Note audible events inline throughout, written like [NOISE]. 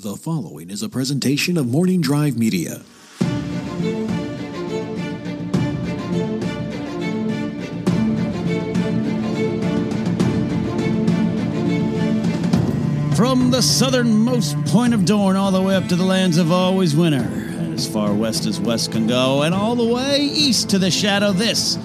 The following is a presentation of Morning Drive Media. From the southernmost point of Dorne all the way up to the lands of always winter, as far west as west can go, and all the way east to the shadow, this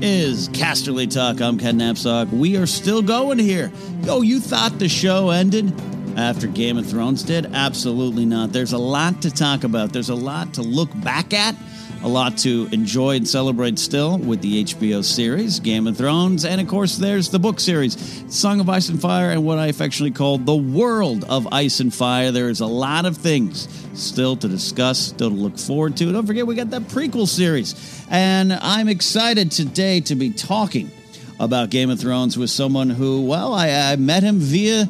is Casterly Talk. I'm Ken Napzok. We are still going here. Yo, you thought the show ended after Game of Thrones did? Absolutely not. There's a lot to talk about. There's a lot to look back at, a lot to enjoy and celebrate still with the HBO series, Game of Thrones, and of course, there's the book series, Song of Ice and Fire, and what I affectionately call the world of Ice and Fire. There is a lot of things still to discuss, still to look forward to. Don't forget, we got that prequel series, and I'm excited today to be talking about Game of Thrones with someone who, well, I, I met him via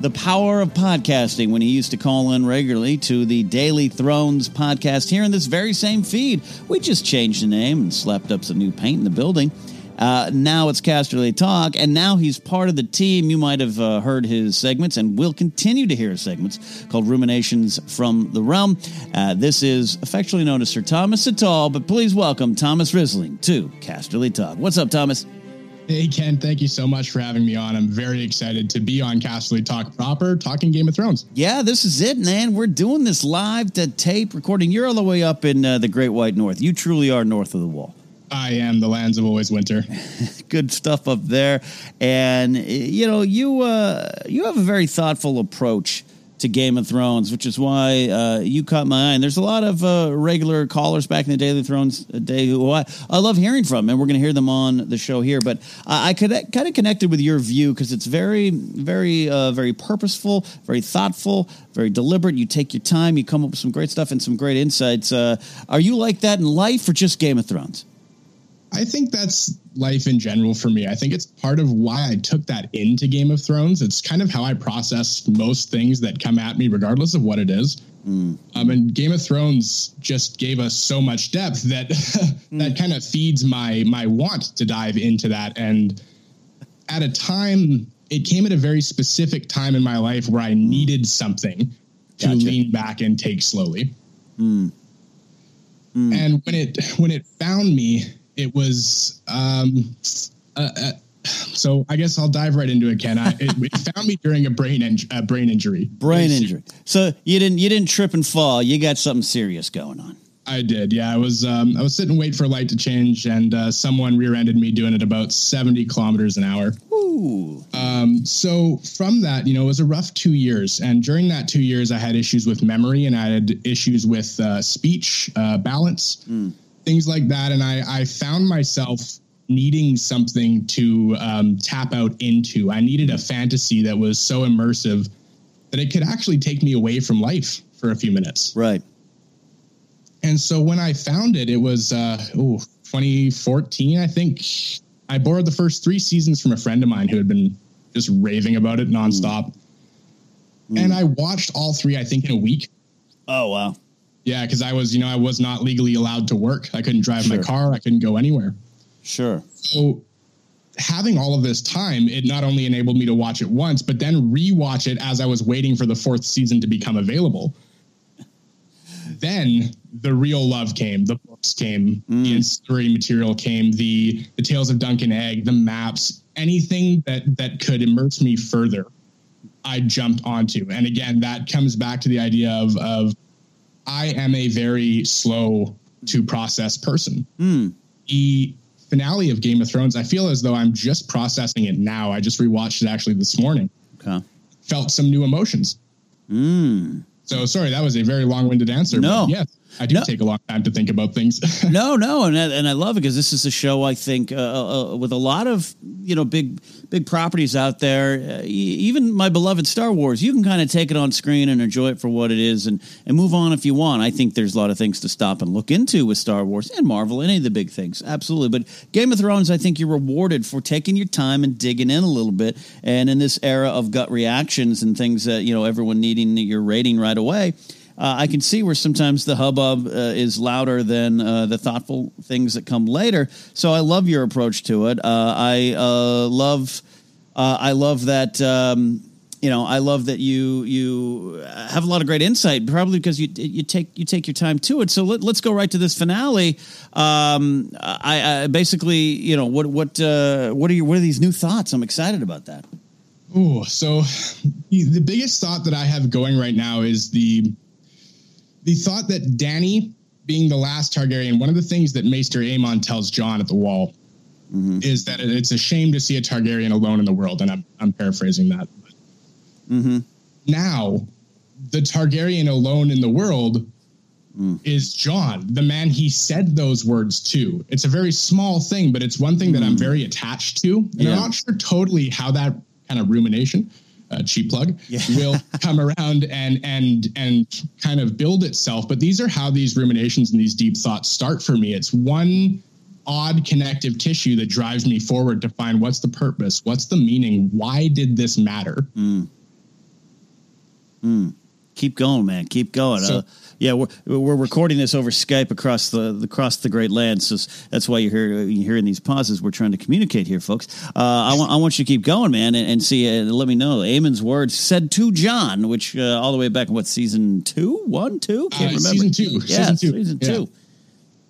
the power of podcasting when he used to call in regularly to the Daily Thrones podcast here in this very same feed. We just changed the name and slapped up some new paint in the building. Uh, now it's Casterly Talk, and now he's part of the team. You might have uh, heard his segments, and will continue to hear his segments called Ruminations from the Realm. Uh, this is affectionately known as Sir Thomas Sital, but please welcome Thomas Risling to Casterly Talk. What's up, Thomas? Hey, Ken, thank you so much for having me on. I'm very excited to be on Casterly Talk proper, talking Game of Thrones. Yeah, this is it, man. We're doing this live to tape recording. You're all the way up in uh, the Great White North. You truly are north of the wall. I am the lands of always winter. [LAUGHS] Good stuff up there, and you know you uh, you have a very thoughtful approach to Game of Thrones, which is why uh, you caught my eye. And there's a lot of uh, regular callers back in the Daily Thrones day who I, I love hearing from, and we're going to hear them on the show here. But I, I kind of connected with your view because it's very, very, uh, very purposeful, very thoughtful, very deliberate. You take your time, you come up with some great stuff and some great insights. Uh, are you like that in life or just Game of Thrones? I think that's life in general for me. I think it's part of why I took that into Game of Thrones. It's kind of how I process most things that come at me, regardless of what it is. Mm. Um, and Game of Thrones just gave us so much depth that [LAUGHS] that mm. kind of feeds my my want to dive into that. And at a time, it came at a very specific time in my life where I needed something to gotcha. lean back and take slowly. Mm. And when it when it found me, it was um, uh, uh, so I guess I'll dive right into it, Ken. I, it, it found me during a brain in, uh, brain injury. Brain injury. So you didn't you didn't trip and fall. You got something serious going on. I did. Yeah, I was um, I was sitting wait for a light to change, and uh, someone rear-ended me doing it about seventy kilometers an hour. Ooh. Um, so from that, you know, it was a rough two years, and during that two years, I had issues with memory, and I had issues with uh, speech uh, balance. Mm things like that. And I, I found myself needing something to um, tap out into. I needed a fantasy that was so immersive that it could actually take me away from life for a few minutes. Right. And so when I found it, it was uh, oh, 2014, I think. I borrowed the first three seasons from a friend of mine who had been just raving about it nonstop. Mm. And I watched all three, I think, in a week. Oh, wow. Yeah, because I was, you know, I was not legally allowed to work. I couldn't drive sure. my car. I couldn't go anywhere. Sure. So having all of this time, it not only enabled me to watch it once, but then rewatch it as I was waiting for the fourth season to become available. then the real love came, the books came, mm. the story material came, the the tales of Dunk and Egg, the maps, anything that that could immerse me further. I jumped onto, and again, that comes back to the idea of of I am a very slow to process person. Mm. The finale of Game of Thrones, I feel as though I'm just processing it now. I just rewatched it actually this morning. Okay. Felt some new emotions. Mm. So sorry, that was a very long-winded answer. No, yes, I do No. take a long time to think about things. [LAUGHS] no, no, and I, and I love it because this is a show I think uh, uh, with a lot of you know big big properties out there. Uh, even my beloved Star Wars, you can kind of take it on screen and enjoy it for what it is, and and move on if you want. I think there's a lot of things to stop and look into with Star Wars and Marvel, any of the big things, absolutely. But Game of Thrones, I think you're rewarded for taking your time and digging in a little bit. And in this era of gut reactions and things that you know everyone needing your rating right away uh, I can see where sometimes the hubbub uh, is louder than uh, the thoughtful things that come later. So I love your approach to it. Uh, I uh, love, uh, I love that. Um, you know, I love that you you have a lot of great insight, probably because you you take you take your time to it. So let, let's go right to this finale. Um, I, I basically, you know, what what what are your what are these new thoughts? I'm excited about that. Oh, so the biggest thought that I have going right now is the the thought that Dany being the last Targaryen, one of the things that Maester Aemon tells Jon at the wall Mm-hmm. is that it's a shame to see a Targaryen alone in the world, and I'm I'm paraphrasing that. Mm-hmm. Now, the Targaryen alone in the world Mm. is Jon, the man he said those words to. It's a very small thing, but it's one thing that I'm very attached to. And Mm. Yeah. I'm not sure totally how that kind of rumination, uh, cheap plug, Yeah. will [LAUGHS] come around and and and kind of build itself. But these are how these ruminations and these deep thoughts start for me. It's one odd connective tissue that drives me forward to find what's the purpose, what's the meaning, why did this matter? Keep going, man. Keep going. So- uh, yeah, we're we're recording this over Skype across the across the Great Land, so that's why you're here. You're hearing these pauses. We're trying to communicate here, folks. Uh, I want I want you to keep going, man, and, and see. Uh, let me know. Aemon's words said to Jon, which uh, all the way back in what season two, one, two, can't Uh, remember. season two. Yeah, Season two. Season Yeah. two.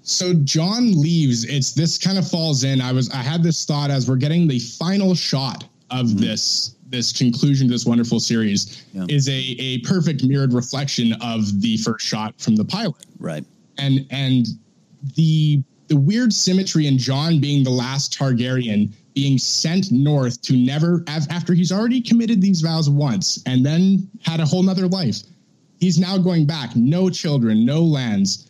so Jon leaves. It's this kind of falls in. I was I had this thought as we're getting the final shot of this this conclusion to this wonderful series Yeah. is a a perfect mirrored reflection of the first shot from the pilot. Right. And and the the weird symmetry in Jon being the last Targaryen being sent north to never af- after he's already committed these vows once and then had a whole nother life. He's now going back, no children, no lands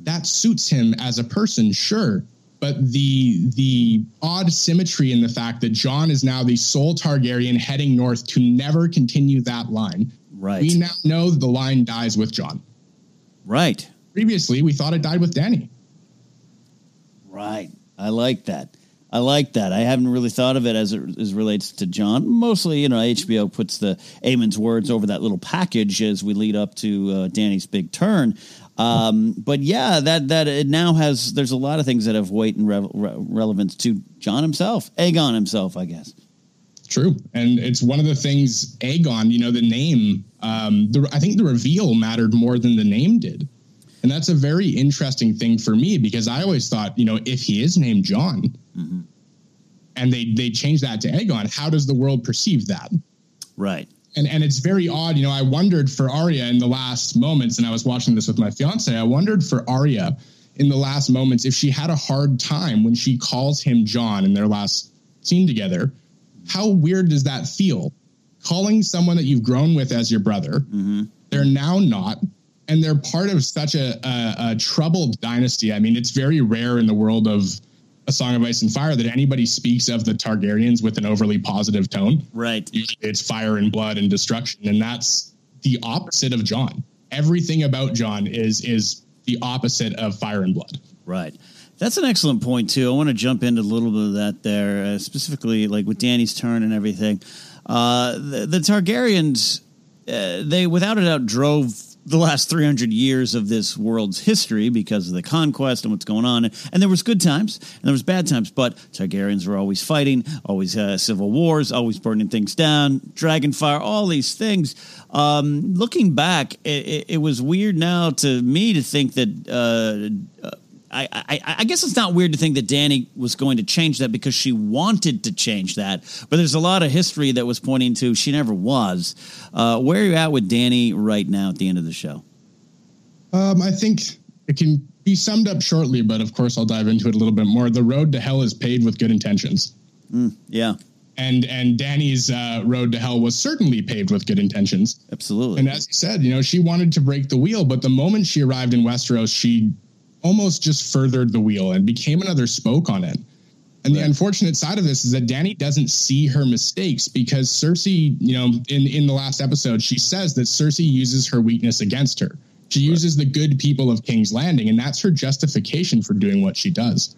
that suits him as a person, sure. But the the odd symmetry in the fact that Jon is now the sole Targaryen heading north to never continue that line. Right. We now know that the line dies with Jon. Right. Previously, we thought it died with Dany. Right. I like that. I like that. I haven't really thought of it as it as relates to Jon. Mostly, you know, HBO puts the Aemon's words over that little package as we lead up to uh, Dany's big turn. Um, but yeah, that that it now has. There's a lot of things that have weight and re- re- relevance to Jon himself, Aegon himself, I guess. True, and it's one of the things. Aegon, you know, the name. Um, the, I think the reveal mattered more than the name did, and that's a very interesting thing for me because I always thought, you know, if he is named Jon, and they they change that to Aegon, how does the world perceive that? Right. And and it's very odd, you know. I wondered for Arya in the last moments, and I was watching this with my fiance. I wondered for Arya in the last moments if she had a hard time when she calls him Jon in their last scene together. How weird does that feel? Calling someone that you've grown with as your brother, mm-hmm. they're now not, and they're part of such a, a, a troubled dynasty. I mean, it's very rare in the world of A Song of Ice and Fire that anybody speaks of the Targaryens with an overly positive tone Right. it's fire and blood and destruction and that's the opposite of jon everything about jon is is the opposite of fire and blood Right. That's an excellent point too. I want to jump into a little bit of that there, uh, specifically like with Dany's turn and everything. Uh, the, the Targaryens, uh, they without a doubt drove the last 300 years of this world's history because of the conquest and what's going on. And there was good times and there was bad times, but Targaryens were always fighting, always uh, civil wars, always burning things down, dragon fire, all these things. Um, looking back, it, it, it was weird now to me to think that. Uh, uh, I, I, I guess it's not weird to think that Dany was going to change that because she wanted to change that. But there's a lot of history that was pointing to she never was. Uh, where are you at with Dany right now at the end of the show? um, i think it can be summed up shortly but of course i'll dive into it a little bit more the road to hell is paved with good intentions Yeah. and and Dany's uh, road to hell was certainly paved with good intentions. Absolutely. And as you said, you know, she wanted to break the wheel, but the moment she arrived in Westeros, she almost just furthered the wheel and became another spoke on it. And right. the unfortunate side of this is that Dany doesn't see her mistakes because Cersei, you know, in in the last episode, she says that Cersei uses her weakness against her. She right. uses the good people of King's Landing, and that's her justification for doing what she does.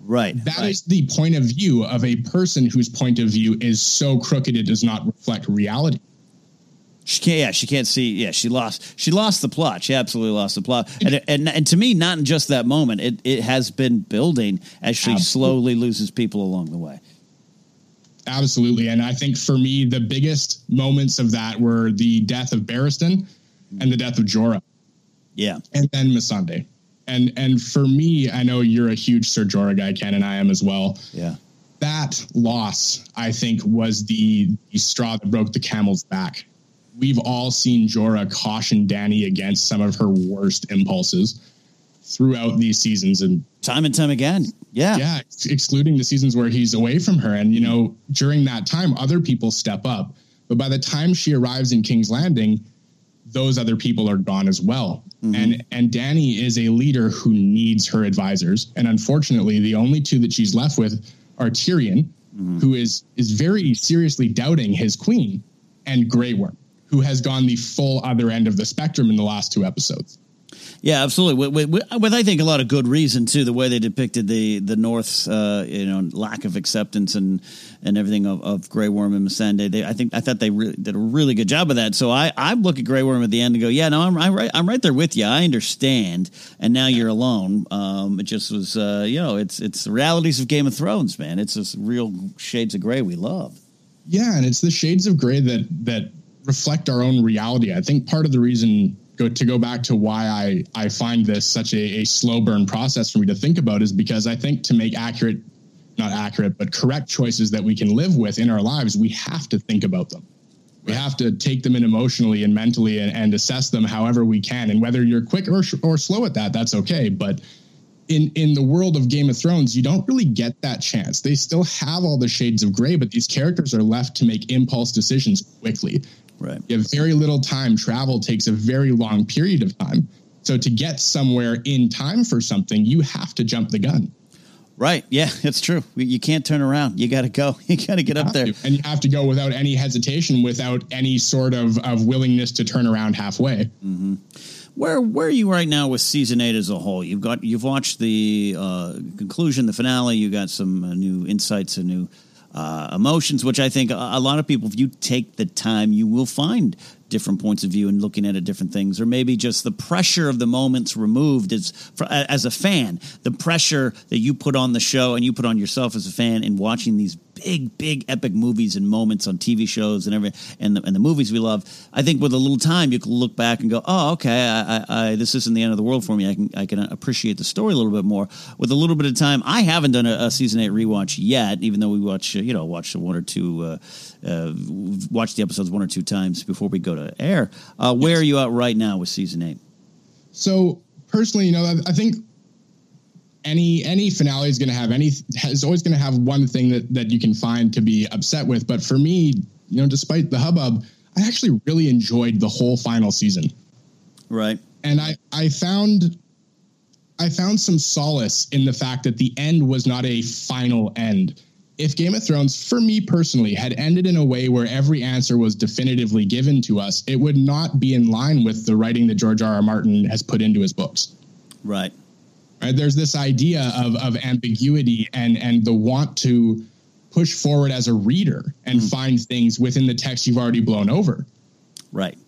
Right. That right. is the point of view of a person whose point of view is so crooked it does not reflect reality. She can't. Yeah, she can't see. Yeah, she lost. She lost the plot. She absolutely lost the plot. And and, and to me, not in just that moment. It it has been building as she absolutely. slowly loses people along the way. Absolutely, and I think for me, the biggest moments of that were the death of Barristan and the death of Jorah. Yeah, and then Missandei. And and for me, I know you're a huge Ser Jorah guy, Ken, and I am as well. Yeah. That loss, I think, was the, the straw that broke the camel's back. We've all seen Jorah caution Dany against some of her worst impulses throughout these seasons and time and time again. Yeah. Yeah. Excluding the seasons where he's away from her. And, you know, during that time, other people step up. But by the time she arrives in King's Landing, those other people are gone as well. Mm-hmm. And and Dany is a leader who needs her advisors. And unfortunately, the only two that she's left with are Tyrion, mm-hmm. who is is very seriously doubting his queen, and Grey Worm, who has gone the full other end of the spectrum in the last two episodes. Yeah, absolutely. With, with, with, I think a lot of good reason too, the way they depicted the the North's uh, you know lack of acceptance and and everything of, of Grey Worm and Missandei. They, I think I thought they really did a really good job of that. So I I look at Grey Worm at the end and go, yeah, no, I'm, I'm right. I'm right there with you. I understand. And now you're alone. Um, it just was, uh, you know, it's it's the realities of Game of Thrones, man. It's just real shades of gray we love. Yeah, and it's the shades of gray that that reflect our own reality. I think part of the reason go to go back to why I I find this such a, a slow burn process for me to think about is because I think to make accurate, not accurate, but correct choices that we can live with in our lives, we have to think about them. We have to take them in emotionally and mentally and, and assess them however we can. And whether you're quick or, or slow at that, that's okay. But in in the world of Game of Thrones, you don't really get that chance. They still have all the shades of gray, but these characters are left to make impulse decisions quickly. Right. You have very little time. Travel takes a very long period of time. So to get somewhere in time for something, you have to jump the gun. Right. Yeah, it's true. You can't turn around. You got to go. [LAUGHS] You got to get up there. To. And you have to go without any hesitation, without any sort of, of willingness to turn around halfway. Mm-hmm. Where where are you right now with season eight as a whole? You've got you've watched the uh, conclusion, the finale. You got some uh, new insights, a new uh, emotions, which I think a, lot of people, if you take the time, you will find different points of view and looking at it different things, or maybe just the pressure of the moments removed as as a fan, the pressure that you put on the show and you put on yourself as a fan in watching these big, big, epic movies and moments on TV shows and every and the, and the movies we love. I think with a little time, you can look back and go, "Oh, okay, I, I, I, this isn't the end of the world for me. I can I can appreciate the story a little bit more." With a little bit of time, I haven't done a, a season eight rewatch yet, even though we watch you know watch one or two, uh, uh, watch the episodes one or two times before we go to air. Uh, where yes. are you at right now with season eight? So personally, you know, I think any any finale is going to have any is always going to have one thing that that you can find to be upset with. But for me, you know, despite the hubbub, I actually really enjoyed the whole final season. Right. And I I found I found some solace in the fact that the end was not a final end. If Game of Thrones, for me personally, had ended in a way where every answer was definitively given to us, it would not be in line with the writing that George R. R. Martin has put into his books. Right. Right. There's this idea of of ambiguity and and the want to push forward as a reader and mm. find things within the text you've already blown over. Right.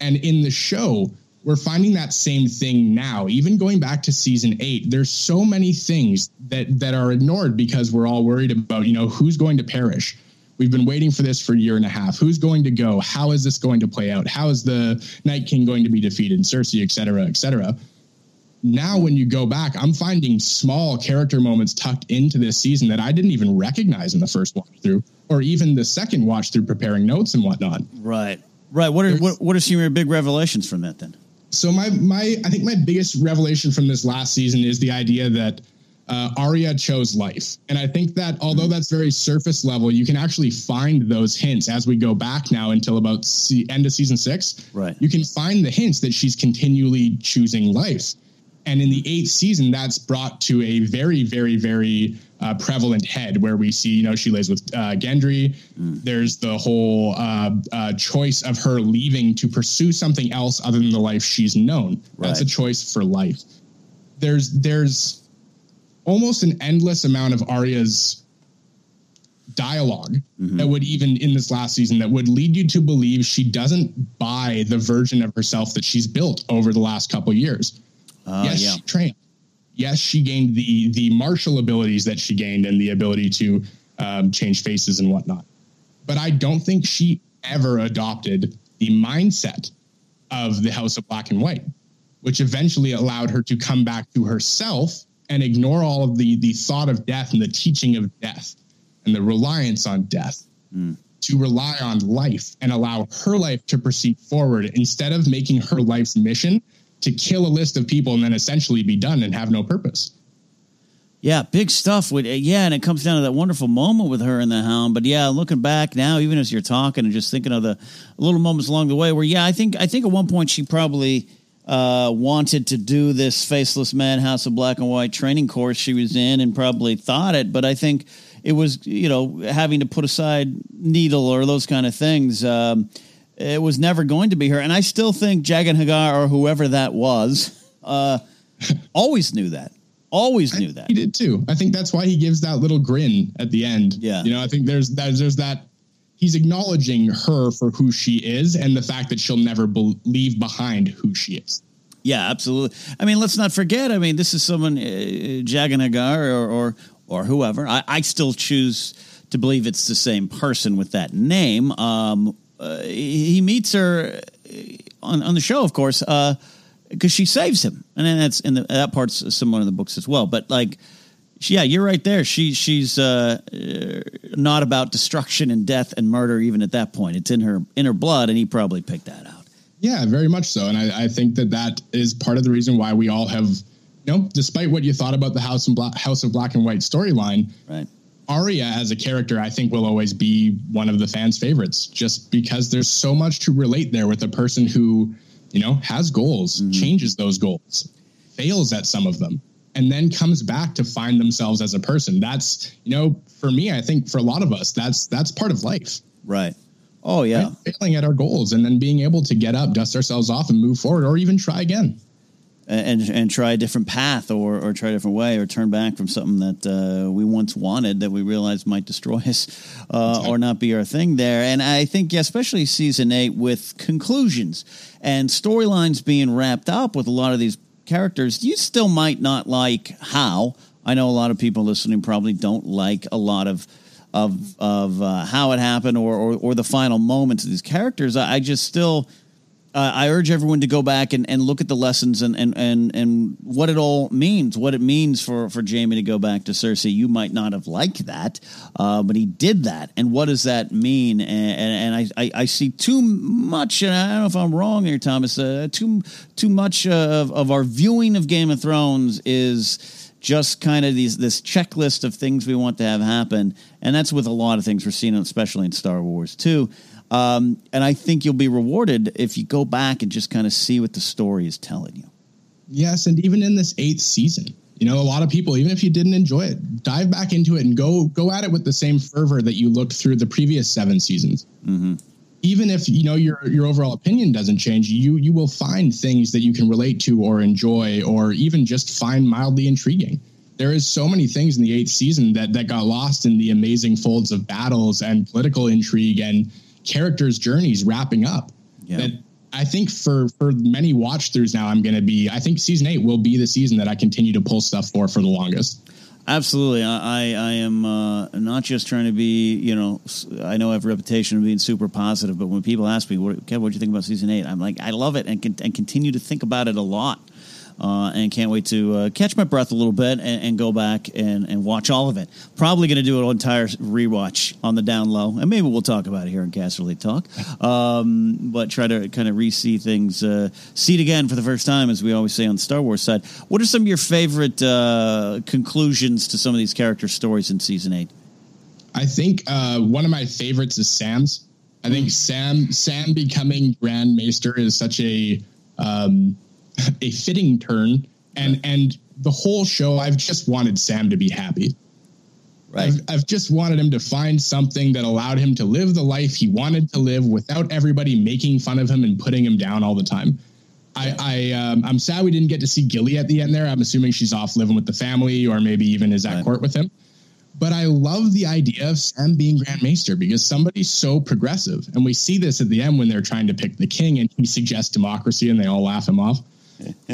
And in the show, we're finding that same thing now. Even going back to season eight, there's so many things that that are ignored because we're all worried about, you know, who's going to perish. We've been waiting for this for a year and a half. Who's going to go? How is this going to play out? How is the Night King going to be defeated? Cersei, et cetera, et cetera now when you go back, I'm finding small character moments tucked into this season that I didn't even recognize in the first watch through, or even the second watch through preparing notes and whatnot. Right, right. What are what, what are some of your big revelations from that then? So my my I think my biggest revelation from this last season is the idea that uh, Arya chose life. And I think that although that's very surface level, you can actually find those hints as we go back now until about the end of season six. Right. You can find the hints that she's continually choosing life. And in the eighth season, that's brought to a very, very, very uh, prevalent head where we see, you know, she lays with uh, Gendry. Mm. There's the whole uh, uh, choice of her leaving to pursue something else other than the life she's known. Right. That's a choice for life. There's there's almost an endless amount of Arya's dialog mm-hmm. that would even in this last season that would lead you to believe she doesn't buy the version of herself that she's built over the last couple years. Uh, yes, yeah. she trained. Yes, she gained the the martial abilities that she gained and the ability to um, change faces and whatnot. But I don't think she ever adopted the mindset of the House of Black and White, which eventually allowed her to come back to herself and ignore all of the the thought of death and the teaching of death and the reliance on death mm. to rely on life and allow her life to proceed forward instead of making her life's mission to kill a list of people and then essentially be done and have no purpose. Yeah, big stuff. With yeah, and it comes down to that wonderful moment with her and the Hound. But yeah, looking back now, even as you're talking and just thinking of the little moments along the way, where yeah, I think I think at one point she probably uh, wanted to do this Faceless madhouse of Black and White training course she was in, and probably thought it. But I think it was you know having to put aside needle or those kind of things. Um, it was never going to be her. And I still think Jaqen H'ghar or whoever that was uh, [LAUGHS] always knew that. Always knew that. He did too. I think that's why he gives that little grin at the end. Yeah. You know, I think there's that there's that he's acknowledging her for who she is and the fact that she'll never be- leave behind who she is. Yeah, absolutely. I mean, let's not forget. I mean, this is someone, uh, Jaqen H'ghar or, or or whoever. I, I still choose to believe it's the same person with that name. Um, uh, he meets her on, on the show, of course, because uh, she saves him, and then that's in the, that part's similar in the books as well. But like, yeah, you're right there. She she's uh, not about destruction and death and murder. Even at that point, it's in her in her blood, and he probably picked that out. Yeah, very much so, and I, I think that that is part of the reason why we all have, you know, despite what you thought about the House and Black, House of Black and White storyline, right Arya as a character, I think, will always be one of the fans' favorites, just because there's so much to relate there with a person who, you know, has goals, mm-hmm. changes those goals, fails at some of them, and then comes back to find themselves as a person. That's, you know, for me, I think for a lot of us, that's that's part of life. Right. Oh yeah. Right? Failing at our goals and then being able to get up, dust ourselves off, and move forward, or even try again and and try a different path or or try a different way or turn back from something that uh, we once wanted that we realized might destroy us uh, or not be our thing there. And I think, yeah, especially season eight with conclusions and storylines being wrapped up with a lot of these characters, you still might not like how. I know a lot of people listening probably don't like a lot of of of uh, how it happened or, or or the final moments of these characters. I, I just still uh, I urge everyone to go back and, and look at the lessons and, and, and, and what it all means, what it means for, for Jaime to go back to Cersei. You might not have liked that, uh, but he did that. And what does that mean? And, and, and I, I, I, see too much, and I don't know if I'm wrong here, Thomas, uh, too, too much of, of our viewing of Game of Thrones is just kind of these this checklist of things we want to have happen. And that's with a lot of things we're seeing, especially in Star Wars too. Um, and I think you'll be rewarded if you go back and just kind of see what the story is telling you. Yes, and even in this eighth season, you know, a lot of people, even if you didn't enjoy it, dive back into it and go go at it with the same fervor that you looked through the previous seven seasons. Mm-hmm. Even if you know your your overall opinion doesn't change, you you will find things that you can relate to or enjoy, or even just find mildly intriguing. There is so many things in the eighth season that that got lost in the amazing folds of battles and political intrigue and characters' journeys wrapping up. Yeah. That I think for for many watch throughs now, I'm going to be. I think season eight will be the season that I continue to pull stuff for for the longest. Absolutely, I I am uh, not just trying to be. You know, I know I have a reputation of being super positive, but when people ask me, "What, Kev, what do you think about season eight? I'm like, I love it and and continue to think about it a lot. Uh, and can't wait to uh, catch my breath a little bit and, and go back and, and watch all of it. Probably going to do an entire rewatch on the down low, and maybe we'll talk about it here in Casterly Talk. [LAUGHS] Um, but try to kind of re-see things, uh, see it again for the first time, as we always say on the Star Wars side. What are some of your favorite uh, conclusions to some of these character stories in season eight? I think uh, one of my favorites is Sam's. I think Sam Sam becoming Grand Maester is such a um, a fitting turn, and and the whole show, I've just wanted Sam to be happy. Right. I've, I've just wanted him to find something that allowed him to live the life he wanted to live without everybody making fun of him and putting him down all the time. I, I um, I'm sad we didn't get to see Gilly at the end there. I'm assuming she's off living with the family, or maybe even is at Right. court with him. But I love the idea of Sam being Grand Maester because somebody's so progressive, and we see this at the end when they're trying to pick the king, and he suggests democracy, and they all laugh him off.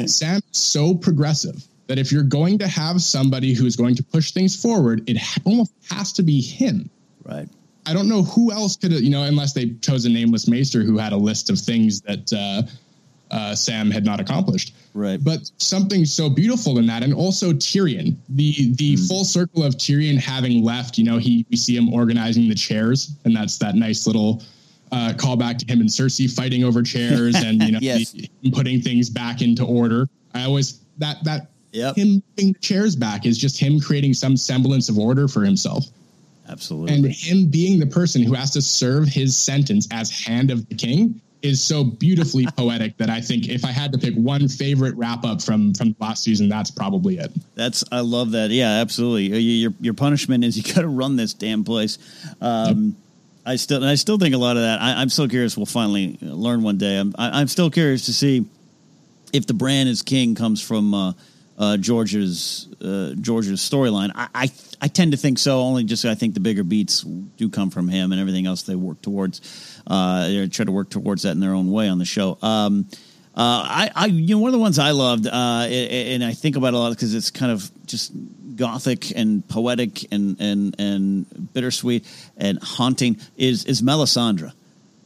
Sam is so progressive that if you're going to have somebody who's going to push things forward, it almost has to be him. Right. I don't know who else could you know, unless they chose a nameless maester who had a list of things that uh, uh, Sam had not accomplished. Right. But something so beautiful in that, and also Tyrion, the the full circle of Tyrion having left. You know, he we see him organizing the chairs, and that's that nice little uh, callback to him and Cersei fighting over chairs, and you [LAUGHS] know, Yes. putting things back into order. I always that that Yep. him putting the chairs back is just him creating some semblance of order for himself Absolutely. and him being the person who has to serve his sentence as hand of the king is so beautifully [LAUGHS] poetic that I think if I had to pick one favorite wrap up from from last season, that's probably it. That's I love that. Yeah, absolutely. Uh, Your your punishment is you got to run this damn place. Um, I still I still think a lot of that. I, I'm still curious. We'll finally learn one day. I'm I, I'm still curious to see if the Bran is king comes from uh, uh, uh, storyline. I, I I tend to think so. Only just I think the bigger beats do come from him, and everything else they work towards. Uh, they try to work towards that in their own way on the show. Um, uh, I, I, you know, one of the ones I loved, uh, and I think about a lot because it's kind of just gothic and poetic and and and bittersweet and haunting is is Melisandre.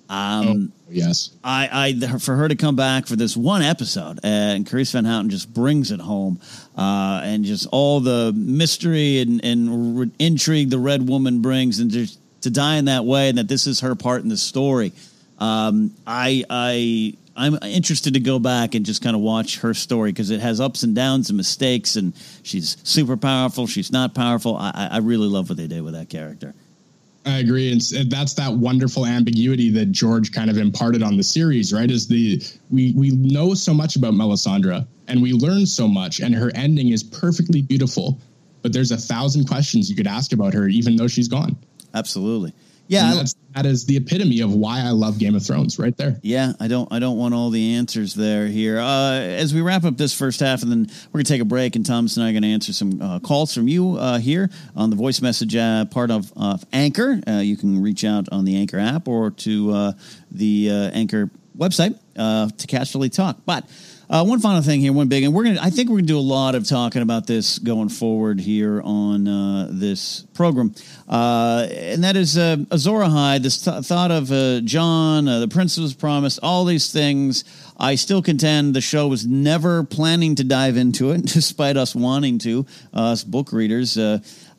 Um, oh, yes. I, I for her to come back for this one episode, and Carice Van Houten just brings it home, uh, and just all the mystery and, and r- intrigue the Red Woman brings, and just to die in that way, and that this is her part in the story. Um, I I I'm interested to go back and just kind of watch her story because it has ups and downs and mistakes, and she's super powerful, she's not powerful. I, I really love what they did with that character. I agree. And and that's that wonderful ambiguity that George kind of imparted on the series, right? Is the we we know so much about Melisandre and we learn so much, and her ending is perfectly beautiful. But there's a thousand questions you could ask about her, even though she's gone. Absolutely, yeah. And that's, that is the epitome of why I love Game of Thrones, right there. Yeah, I don't. I don't want all the answers there here. Uh, as we wrap up this first half, and then we're gonna take a break, and Thomas and I are gonna answer some uh, calls from you uh, here on the voice message uh, part of, of Anchor. Uh, you can reach out on the Anchor app or to uh, the uh, Anchor website uh, to Casterly Talk. But uh, one final thing here, one big, and we're gonna. I think we're gonna do a lot of talking about this going forward here on uh, this program, uh, and that is uh, Azor Ahai. This th- thought of uh, Jon, uh, the Prince was promised, all these things. I still contend the show was never planning to dive into it, [LAUGHS] despite us wanting to, uh, us book readers.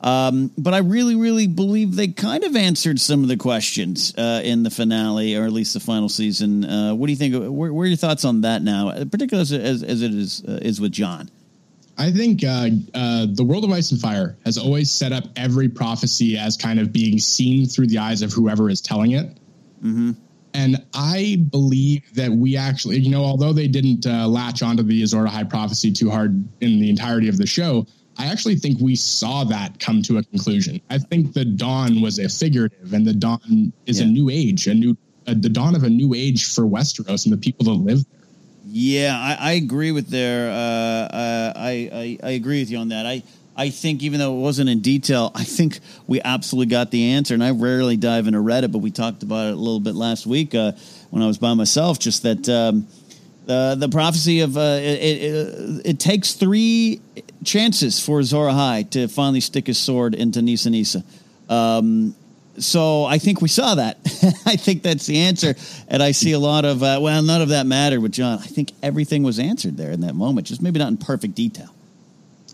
Um, but I really, really believe they kind of answered some of the questions uh, in the finale, or at least the final season. Uh, what do you think? Where, where are your thoughts on that now, particularly as, as, as it is uh, is with Jon? I think uh, uh, the world of ice and fire has always set up every prophecy as kind of being seen through the eyes of whoever is telling it. And I believe that we actually, you know, although they didn't uh, latch onto the Azor Ahai prophecy too hard in the entirety of the show, I actually think we saw that come to a conclusion. I think the dawn was a figurative, and the dawn is a new age, a new, uh, the dawn of a new age for Westeros and the people that live there. Yeah, I, I agree with there. Uh, uh, I, I I agree with you on that. I I think even though it wasn't in detail, I think we absolutely got the answer. And I rarely dive into Reddit, but we talked about it a little bit last week uh, when I was by myself. Just that um, uh, the prophecy of uh, it, it, it takes three chances for Azor Ahai to finally stick his sword into Nissa Nissa. Um, so I think we saw that. [LAUGHS] I think that's the answer. And I see a lot of, uh, well, none of that mattered with Jon. I think everything was answered there in that moment, just maybe not in perfect detail.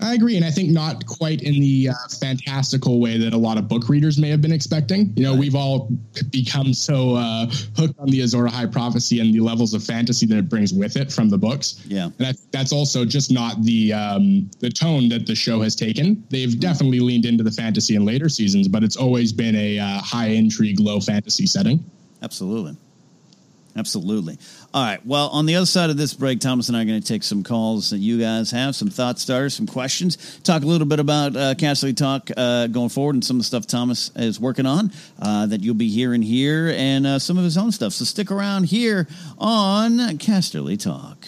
I agree, and I think not quite in the uh, fantastical way that a lot of book readers may have been expecting. You know, right. we've all become so uh, hooked on the Azor Ahai prophecy and the levels of fantasy that it brings with it from the books. Yeah, and that, that's also just not the um, the tone that the show has taken. They've mm-hmm. definitely leaned into the fantasy in later seasons, but it's always been a uh, high intrigue, low fantasy setting. Absolutely. Absolutely. All right. Well, on the other side of this break, Thomas and I are going to take some calls that you guys have, some thought starters, some questions, talk a little bit about uh, Casterly Talk uh, going forward and some of the stuff Thomas is working on uh, that you'll be hearing here and uh, some of his own stuff. So stick around here on Casterly Talk.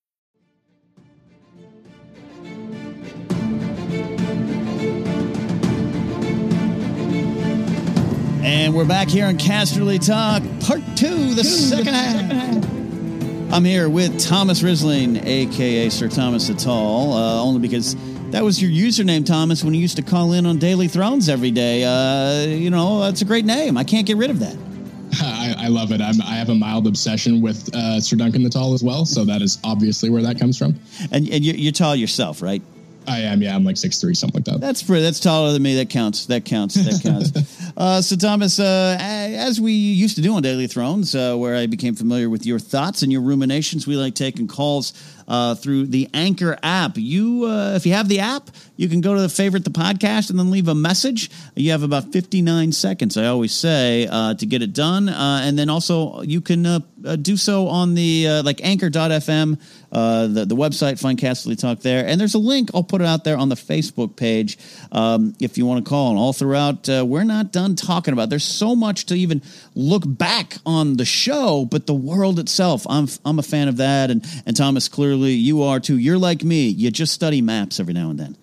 And we're back here on Casterly Talk, part two, the two, second, half. I'm here with Thomas Risling, aka Sir Thomas Atall, uh, only because that was your username, Thomas, when you used to call in on Daily Thrones every day. Uh, you know, that's a great name. I can't get rid of that. [LAUGHS] I, I love it. I'm, i have a mild obsession with uh, Sir Duncan the Tall as well, so that is obviously where that comes from. And, and you're tall yourself, right? I am. Yeah, I'm like six three, something like that. That's pretty. That's taller than me. That counts. That counts. That [LAUGHS] counts. uh, so, Thomas, uh, as we used to do on Daily Thrones, uh, where I became familiar with your thoughts and your ruminations, we like taking calls uh, through the Anchor app. You, uh, if you have the app, you can go to the favorite the podcast and then leave a message. You have about 59 seconds, I always say, uh, to get it done. Uh, and then also you can uh, uh, do so on the like anchor.fm, the, the website, find Casterly Talk there. And there's a link. I'll put it out there on the Facebook page um, if you want to call. And all throughout, we're not done talking about. There's so much to even look back on the show, but the world itself. I'm I'm a fan of that, and and Thomas clearly you are too. You're like me. You just study maps every now and then.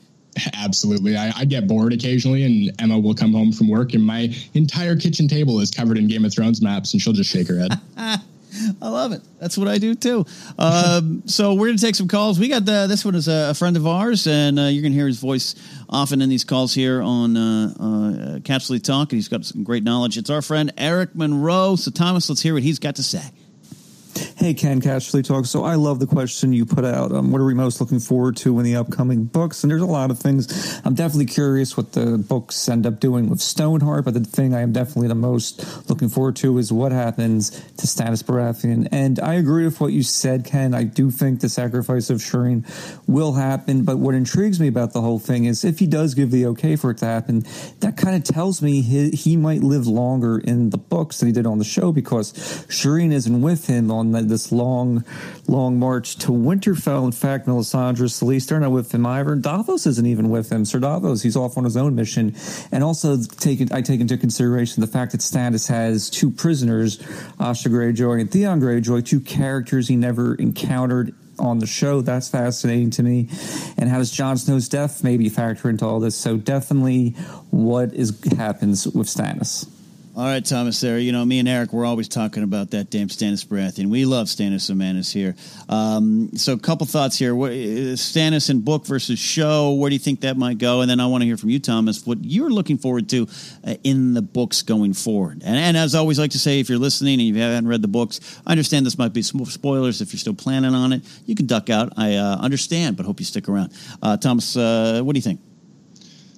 [LAUGHS] Absolutely. I, I, get bored occasionally, and Emma will come home from work, and my entire kitchen table is covered in Game of Thrones maps, and she'll just shake her head. [LAUGHS] I love it. That's what I do too. Um, [LAUGHS] so we're gonna take some calls. We got the, this one is a, friend of ours, and uh, you're gonna hear his voice often in these calls here on uh, uh, Talk. And he's got some great knowledge. It's our friend Eric Monroe. So Thomas, let's hear what he's got to say. Hey, Ken Casterly Talk. So I love the question you put out. Um, what are we most looking forward to in the upcoming books? And there's a lot of things. I'm definitely curious what the books end up doing with Stoneheart, but the thing I am definitely the most looking forward to is what happens to Stannis Baratheon. And I agree with what you said, Ken. I do think the sacrifice of Shireen will happen, but what intrigues me about the whole thing is if he does give the okay for it to happen, that kind of tells me he, he might live longer in the books than he did on the show because Shireen isn't with him on the, this long, long march to Winterfell. In fact, Melisandre, Selyse, they're not with him either. Davos isn't even with him. Sir Davos, he's off on his own mission. And also, take I take into consideration the fact that Stannis has two prisoners, Asha Greyjoy and Theon Greyjoy, two characters he never encountered on the show. That's fascinating to me. And how does Jon Snow's death maybe factor into all this? So definitely what is happens with Stannis. All right, Thomas. There, you know, me and Eric, we're always talking about that damn Stannis Baratheon. We love Stannis Amanis here. Um, so, a couple thoughts here. What, uh, Stannis in book versus show. Where do you think that might go? And then I want to hear from you, Thomas. What you're looking forward to uh, in the books going forward. And, and as I always like to say, if you're listening and you haven't read the books, I understand this might be spoilers. If you're still planning on it, you can duck out. I uh, understand, but hope you stick around. Uh, Thomas, uh, what do you think?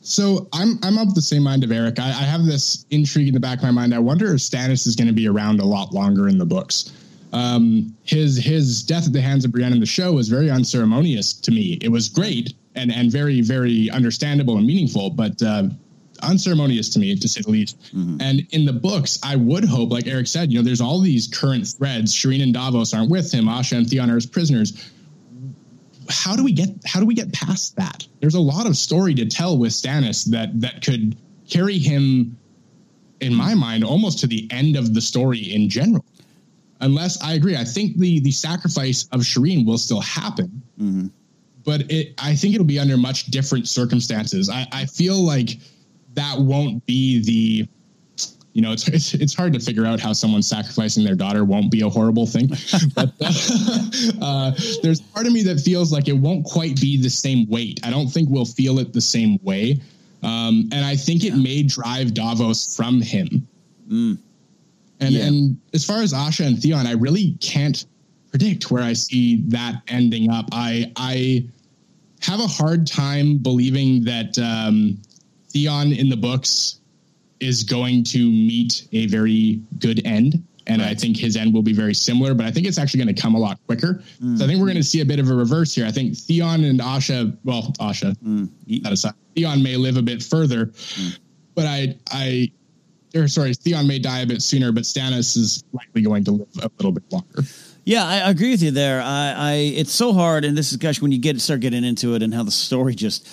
So I'm I'm of the same mind of Eric. I, I have this intrigue in the back of my mind. I wonder if Stannis is going to be around a lot longer in the books. Um, his his death at the hands of Brienne in the show was very unceremonious to me. It was great, and and very very understandable and meaningful, but uh, unceremonious to me to say the least. Mm-hmm. And in the books, I would hope, like Eric said, you know, there's all these current threads. Shireen and Davos aren't with him. Asha and Theon are his prisoners. How do we get how do we get past that? There's a lot of story to tell with Stannis that that could carry him, in my mind, almost to the end of the story in general. Unless I agree, I think the the sacrifice of Shireen will still happen. Mm-hmm but it I think it'll be under much different circumstances. I, I feel like that won't be the you know, it's, it's, it's hard to figure out how someone sacrificing their daughter won't be a horrible thing. [LAUGHS] but uh, [LAUGHS] uh, there's part of me that feels like it won't quite be the same weight. I don't think we'll feel it the same way. Um, and I think it may drive Davos from him. Mm. And yeah. and as far as Asha and Theon, I really can't predict where I see that ending up. I I have a hard time believing that um, Theon in the books is going to meet a very good end. And right. I think his end will be very similar, but I think it's actually going to come a lot quicker. Mm. So I think we're going to see a bit of a reverse here. I think Theon and Asha, well, Asha, mm. that aside, Theon may live a bit further, mm. but I, I, or sorry, Theon may die a bit sooner, but Stannis is likely going to live a little bit longer. Yeah, I agree with you there. I, I, it's so hard, and this is gosh when you get start getting into it and how the story just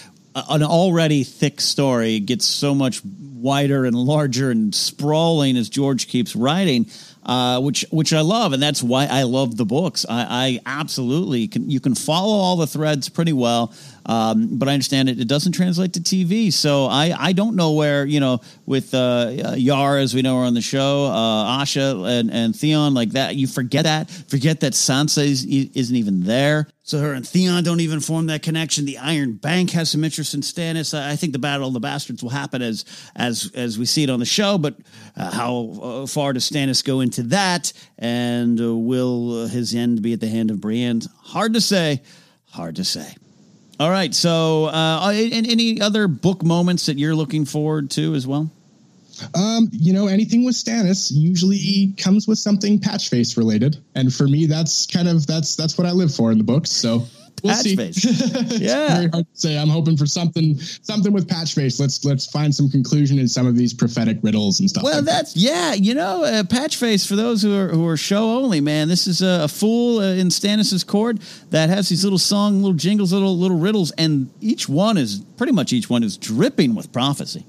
an already thick story gets so much wider and larger and sprawling as George keeps writing, uh, which which I love, and that's why I love the books. I, I absolutely can. You can follow all the threads pretty well. Um, but I understand it, it doesn't translate to TV. So I, I don't know where, you know, with uh, Yara, as we know, her on the show, uh, Asha and, and Theon, like that, you forget that. Forget that Sansa is, isn't even there. So her and Theon don't even form that connection. The Iron Bank has some interest in Stannis. I think the Battle of the Bastards will happen as as as we see it on the show. But uh, how uh, far does Stannis go into that? And uh, will uh, his end be at the hand of Brienne? Hard to say. Hard to say. All right. So, uh, any other book moments that you're looking forward to as well? Um, you know, anything with Stannis usually comes with something patch face related, and for me, that's kind of that's that's what I live for in the books. So we'll patch see. face. [LAUGHS] yeah, very hard to say. I'm hoping for something something with patch face. Let's let's find some conclusion in some of these prophetic riddles and stuff. Well, like that's that. yeah. You know, uh, patch face for those who are who are show only. Man, this is a, a fool uh, in Stannis's court that has these little song, little jingles, little little riddles, and each one is pretty much each one is dripping with prophecy.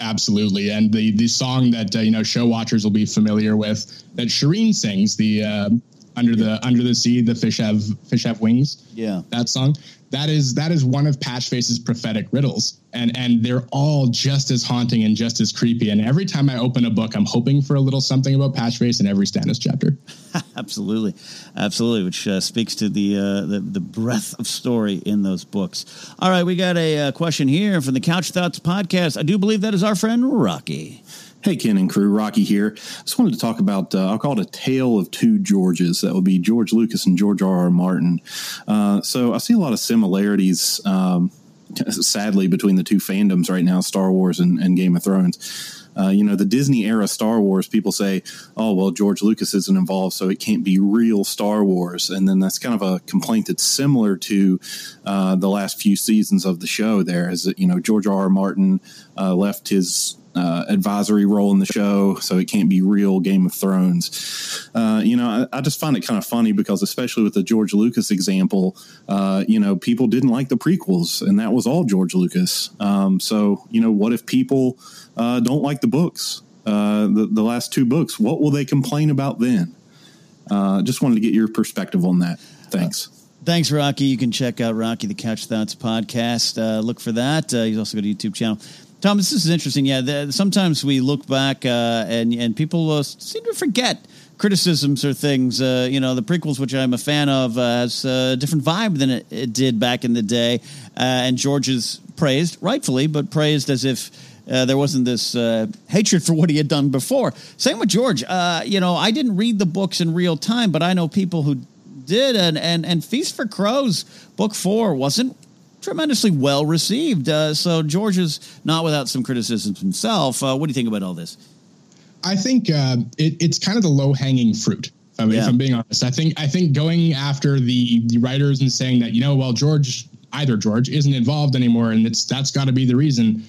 Absolutely, and the the song that uh, you know show watchers will be familiar with that Shireen sings the uh, under the under the sea the fish have fish have wings. Yeah. That song. That is that is one of patchface's prophetic riddles. And and they're all just as haunting and just as creepy. And every time i open a book i'm hoping for a little something about patchface in every stannis chapter. [LAUGHS] Absolutely. Absolutely which uh, speaks to the, uh, the the breadth of story in those books. All right we got a uh, question here from the couch thoughts podcast. I do believe that is our friend rocky Hey, Ken and crew, Rocky here. Just wanted to talk about, uh, I'll call it a tale of two Georges. That would be George Lucas and George R. R. Martin. Uh, so I see a lot of similarities, um, [LAUGHS] sadly, between the two fandoms right now, Star Wars and, and Game of Thrones. Uh, you know, the Disney era Star Wars, people say, oh, well, George Lucas isn't involved, so it can't be real Star Wars. And then that's kind of a complaint that's similar to uh, the last few seasons of the show there, is that, you know, George R. R. Martin uh, left his uh, advisory role in the show, so it can't be real Game of Thrones. Uh, you know, I, I, just find it kind of funny because, especially with the George Lucas example, uh, you know, people didn't like the prequels, and that was all George Lucas. Um, so, you know, what if people uh, don't like the books, uh, the, the last two books? What will they complain about then? Uh, just wanted to get your perspective on that. Thanks. Thanks, Rocky. You can check out Rocky the Couch Thoughts podcast. Look for that. He's also got a YouTube channel. Thomas, this is interesting. Yeah, the, sometimes we look back uh, and and people uh, seem to forget criticisms or things. Uh, you know, the prequels, which I'm a fan of, uh, has a different vibe than it, it did back in the day. Uh, and George is praised, rightfully, but praised as if. Uh, there wasn't this hatred for what he had done before. Same with George. You know, I didn't read the books in real time, but I know people who did, and and and Feast for Crows book four wasn't tremendously well received. Uh, so George is not without some criticisms himself. Uh, what do you think about all this? I think uh, it, it's kind of the low hanging fruit. I mean, yeah. If I'm being honest, I think I think going after the the writers and saying that you know, well, George either George isn't involved anymore, and it's that's got to be the reason.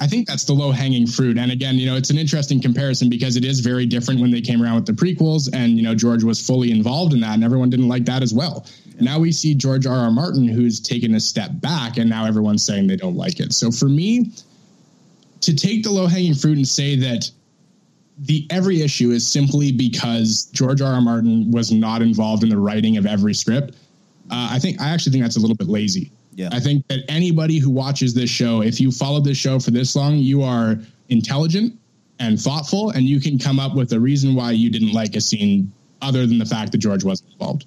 I think that's the low hanging fruit. And again, you know, it's an interesting comparison because it is very different when they came around with the prequels, and you know, George was fully involved in that, and everyone didn't like that as well. Now we see George R. R. Martin, who's taken a step back, and now everyone's saying they don't like it. So for me, to take the low hanging fruit and say that the every issue is simply because George R. R. Martin was not involved in the writing of every script. Uh, I think I actually think that's a little bit lazy. Yeah. I think that anybody who watches this show, if you followed this show for this long, you are intelligent and thoughtful, and you can come up with a reason why you didn't like a scene other than the fact that George wasn't involved.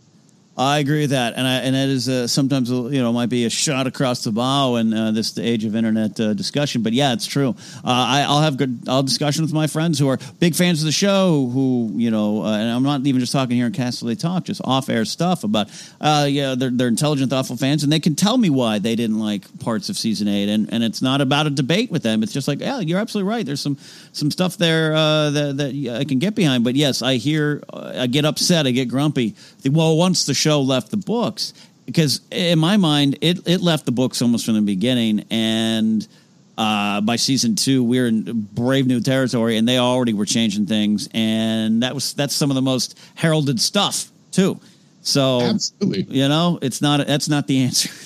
I agree with that, and I, and that is uh, sometimes uh, you know might be a shot across the bow in uh, this age of internet uh, discussion. But yeah, it's true. Uh, I, I'll have good I'll discussion with my friends who are big fans of the show. Who you know, uh, and I'm not even just talking here in Casterly Talk, just off air stuff about uh, yeah, they're they're intelligent, thoughtful fans, and they can tell me why they didn't like parts of season eight, and and it's not about a debate with them. It's just like yeah, you're absolutely right. There's some some stuff there that that I can get behind. But yes, I hear I get upset, I get grumpy. Well, once the show left the books, because in my mind, it it left the books almost from the beginning, and uh, by season two, we are in brave new territory, and they already were changing things, and that was that's some of the most heralded stuff too. So Absolutely. you know, it's not that's not the answer. [LAUGHS]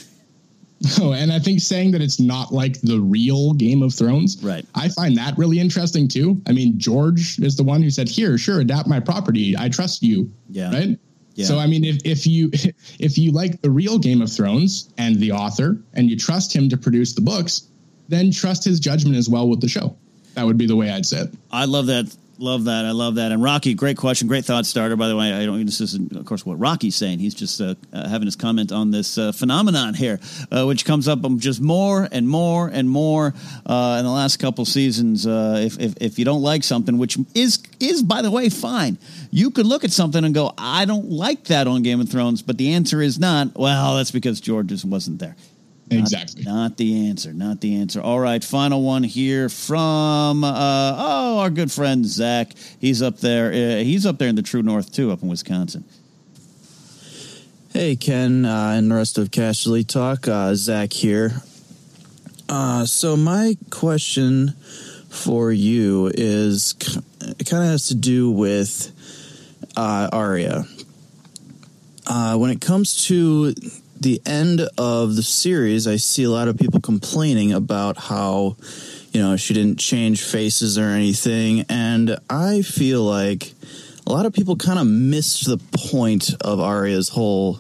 Oh, and I think saying that it's not like the real Game of Thrones, Right. I find that really interesting too. I mean, George is the one who said, "Here, sure, adapt my property. I trust you." Yeah. Right. Yeah. So I mean, if if you [LAUGHS] if you like the real Game of Thrones and the author, and you trust him to produce the books, then trust his judgment as well with the show. That would be the way I'd say it. I love that. Love that. I love that. And Rocky, great question, great thought starter. By the way, I don't. This isn't, of course, what Rocky's saying. He's just uh, uh, having his comment on this uh, phenomenon here, uh, which comes up just more and more and more uh, in the last couple seasons. Uh, if, if if you don't like something, which is is by the way fine, you could look at something and go, I don't like that on Game of Thrones. But the answer is not. Well, that's because George just wasn't there. Not- Exactly. Not, the answer. Not the answer. All right. Final one here from uh, oh our good friend Zach. He's up there. Uh, he's up there in the true north too, up in Wisconsin. Hey, Ken, uh, and the rest of Casterly Talk. Uh, Zach here. Uh, so, my question for you is it kind of has to do with uh, Arya. Uh, when it comes to the end of the series, I see a lot of people complaining about how, you know, she didn't change faces or anything. And I feel like a lot of people kind of missed the point of Arya's whole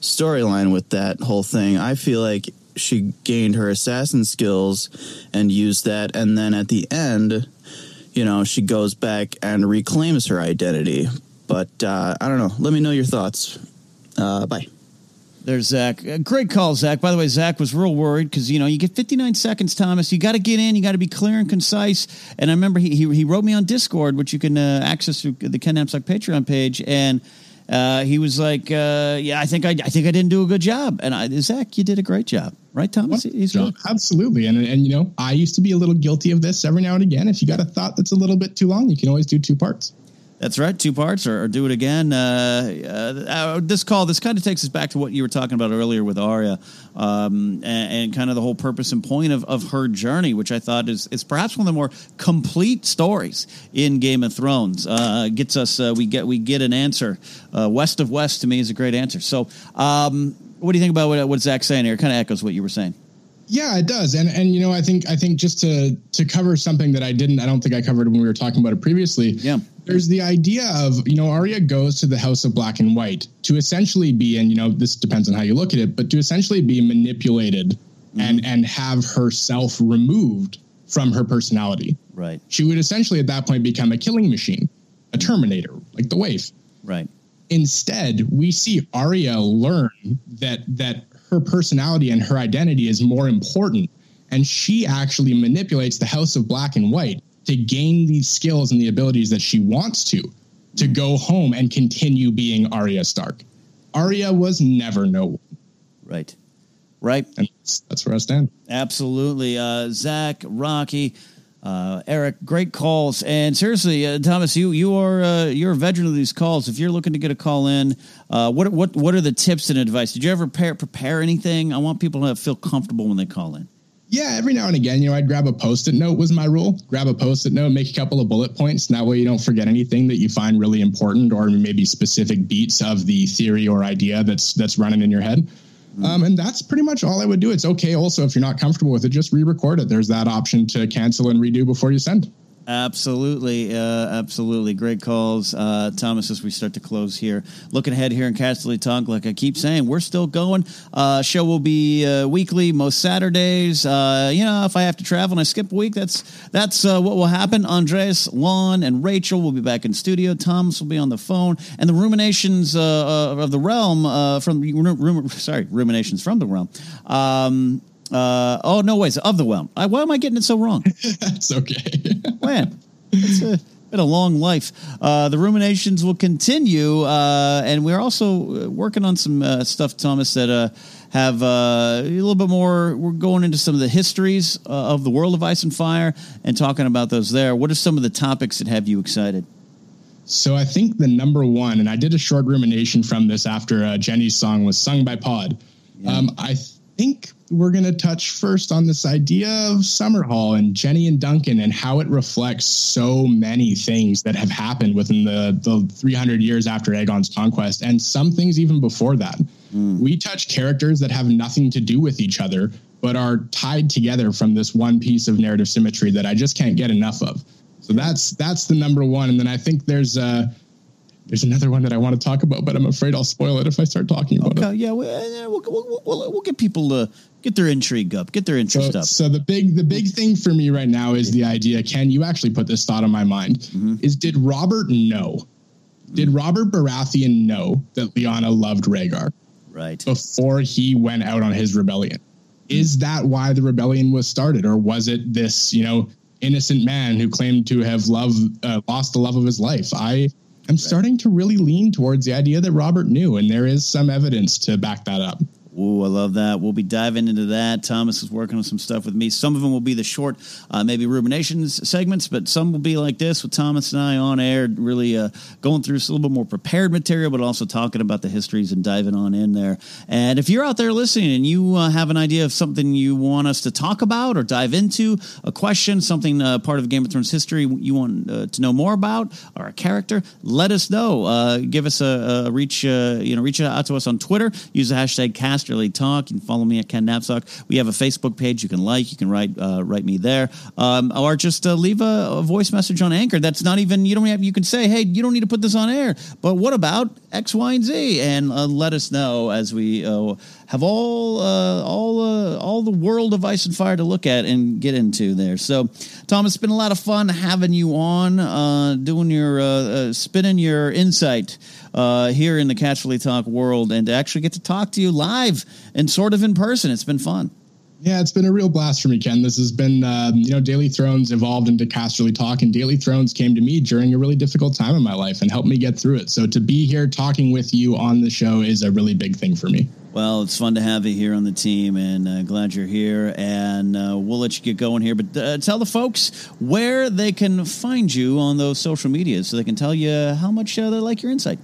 storyline with that whole thing. I feel like she gained her assassin skills and used that. And then at the end, you know, she goes back and reclaims her identity. But uh, I don't know. Let me know your thoughts. Uh, bye. There's Zach. Uh, great call, Zach. By the way, Zach was real worried because you know you get 59 seconds, Thomas. You got to get in. You got to be clear and concise. And I remember he he, he wrote me on Discord, which you can uh, access through the Ken Napzok Patreon page, and. Uh, he was like, uh, "Yeah, I think I, I think I didn't do a good job." And I, Zach, you did a great job, right, Thomas? He's John, absolutely. And and you know, I used to be a little guilty of this every now and again. If you got a thought that's a little bit too long, you can always do two parts. That's right, two parts, or, or do it again. Uh, uh, uh, this call, this kind of takes us back to what you were talking about earlier with Arya, um, and, and kind of the whole purpose and point of, of her journey, which I thought is is perhaps one of the more complete stories in Game of Thrones. Uh, gets us, uh, we get we get an answer. Uh, West of West to me is a great answer. So, um, what do you think about what, what Zach's saying here? Kind of echoes what you were saying. Yeah, it does. And and you know, I think I think just to to cover something that I didn't I don't think I covered when we were talking about it previously. Yeah. There's the idea of, you know, Arya goes to the House of Black and White to essentially be, and you know, this depends on how you look at it, but to essentially be manipulated mm-hmm. and and have herself removed from her personality. Right, She would essentially at that point become a killing machine, a mm-hmm. terminator, like the waif right, instead we see Arya learn that that her personality and her identity is more important and she actually manipulates the house of black and white to gain these skills and the abilities that she wants to to go home and continue being Arya Stark. Arya was never no one, right, right. and that's, that's where I stand. Absolutely. Uh, Zach, Rocky, Uh, Eric, great calls, and seriously, uh, Thomas, you you are uh, you're a veteran of these calls. If you're looking to get a call in, uh, what what what are the tips and advice? Did you ever prepare, prepare anything? I want people to feel comfortable when they call in. Yeah, every now and again, you know, I'd grab a post-it note was my rule. Grab a post-it note, make a couple of bullet points. That way you don't forget anything that you find really important or maybe specific beats of the theory or idea that's that's running in your head. Um, and that's pretty much all I would do. It's okay also if you're not comfortable with it, just re-record it. There's that option to cancel and redo before you send. Absolutely, uh, absolutely. Great calls, uh, Thomas. As we start to close here, looking ahead here in Casterly Talk, like I keep saying, we're still going. Uh, show will be uh, weekly, most Saturdays. Uh, you know, if I have to travel and I skip a week, that's that's uh, what will happen. Andres, Lon, and Rachel will be back in studio. Thomas will be on the phone, and the ruminations of the realm from rum, sorry, ruminations from the realm. Um, uh, oh no, ways of the realm. I, why am I getting it so wrong? [LAUGHS] That's okay. [LAUGHS] Man, it's a, been a long life. Uh, the ruminations will continue, uh, and we're also working on some uh, stuff, Thomas, that uh, have uh, a little bit more. We're going into some of the histories uh, of the world of Ice and Fire and talking about those there. What are some of the topics that have you excited? So I think the number one, and I did a short rumination from this after Jenny's song was sung by Pod. Yeah. Um, I think we're going to touch first on this idea of Summer Hall and Jenny and Duncan and how it reflects so many things that have happened within the, the 300 years after Aegon's conquest and some things even before that. Mm. We touch characters that have nothing to do with each other, but are tied together from this one piece of narrative symmetry that I just can't get enough of. So that's that's the number one. And then I think there's uh there's another one that I want to talk about, but I'm afraid I'll spoil it if I start talking about okay, it. Yeah, we'll, we'll, we'll, we'll, get people to get their intrigue up, get their interest so, up. So the big the big thing for me right now is the idea. Ken, you actually put this thought on my mind. Mm-hmm. Is did Robert know? Did Robert Baratheon know that Lyanna loved Rhaegar? Right before he went out on his rebellion. Is that why the rebellion was started, or was it this you know innocent man who claimed to have loved uh, lost the love of his life? I I'm starting to really lean towards the idea that Robert knew, and there is some evidence to back that up. Ooh, I love that. We'll be diving into that. Thomas is working on some stuff with me. Some of them will be the short, uh, maybe ruminations segments, but some will be like this with Thomas and I on air, really uh, going through a little bit more prepared material, but also talking about the histories and diving on in there. And if you're out there listening and you uh, have an idea of something you want us to talk about or dive into, a question, something uh, part of Game of Thrones history you want uh, to know more about, or a character, let us know. Uh, give us a, a reach, you know, reach out to us on Twitter. Use the hashtag cast Casterly Talk. You can follow me at Ken Napzok. We have a Facebook page you can like. You can write uh, write me there, um, or just uh, leave a, a, voice message on Anchor. That's not even you don't have. You can say, hey, you don't need to put this on air, but what about X, Y, and Z, and uh, let us know as we uh, have all uh, all uh, all the world of ice and fire to look at and get into there. So, Tom, it's been a lot of fun having you on, uh, doing your uh, uh, spinning your insight uh, here in the Casterly Talk world, and to actually get to talk to you live and sort of in person. It's been fun. Yeah, it's been a real blast for me, Ken. This has been, um, you know, Daily Thrones evolved into Casterly Talk, and Daily Thrones came to me during a really difficult time in my life and helped me get through it. So to be here talking with you on the show is a really big thing for me. Well, it's fun to have you here on the team, and uh, glad you're here. And uh, we'll let you get going here, but uh, tell the folks where they can find you on those social medias, so they can tell you how much uh, they like your insight.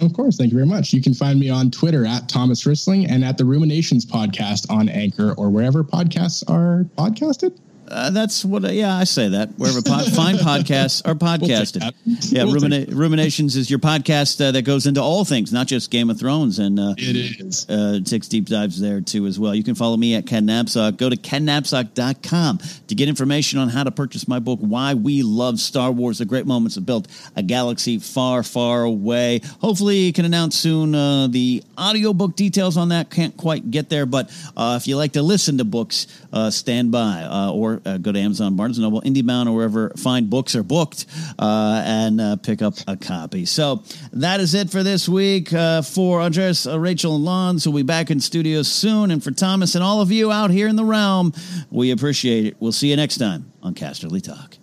Of course. Thank you very much. You can find me on Twitter at Thomas Rissling and at the Ruminations podcast on Anchor or wherever podcasts are podcasted. Uh, that's what. Uh, yeah, I say that wherever pod, [LAUGHS] fine podcasts are podcasted. We'll yeah, we'll Rumina- Ruminations is your podcast uh, that goes into all things, not just Game of Thrones, and uh, it is uh, takes deep dives there too as well. You can follow me at Ken Napzok. Go to kennapzok.com to get information on how to purchase my book, Why We Love Star Wars: The Great Moments That Built a Galaxy Far, Far Away. Hopefully, you can announce soon uh, the audiobook details on that. Can't quite get there, but if you like to listen to books, stand by or uh, go to Amazon, Barnes & Noble, IndieBound, or wherever fine books are booked uh, and uh, pick up a copy. So that is it for this week. Uh, for Andres, uh, Rachel, and Lons, who'll be back in studio soon. And for Thomas and all of you out here in the realm, we appreciate it. We'll see you next time on Casterly Talk.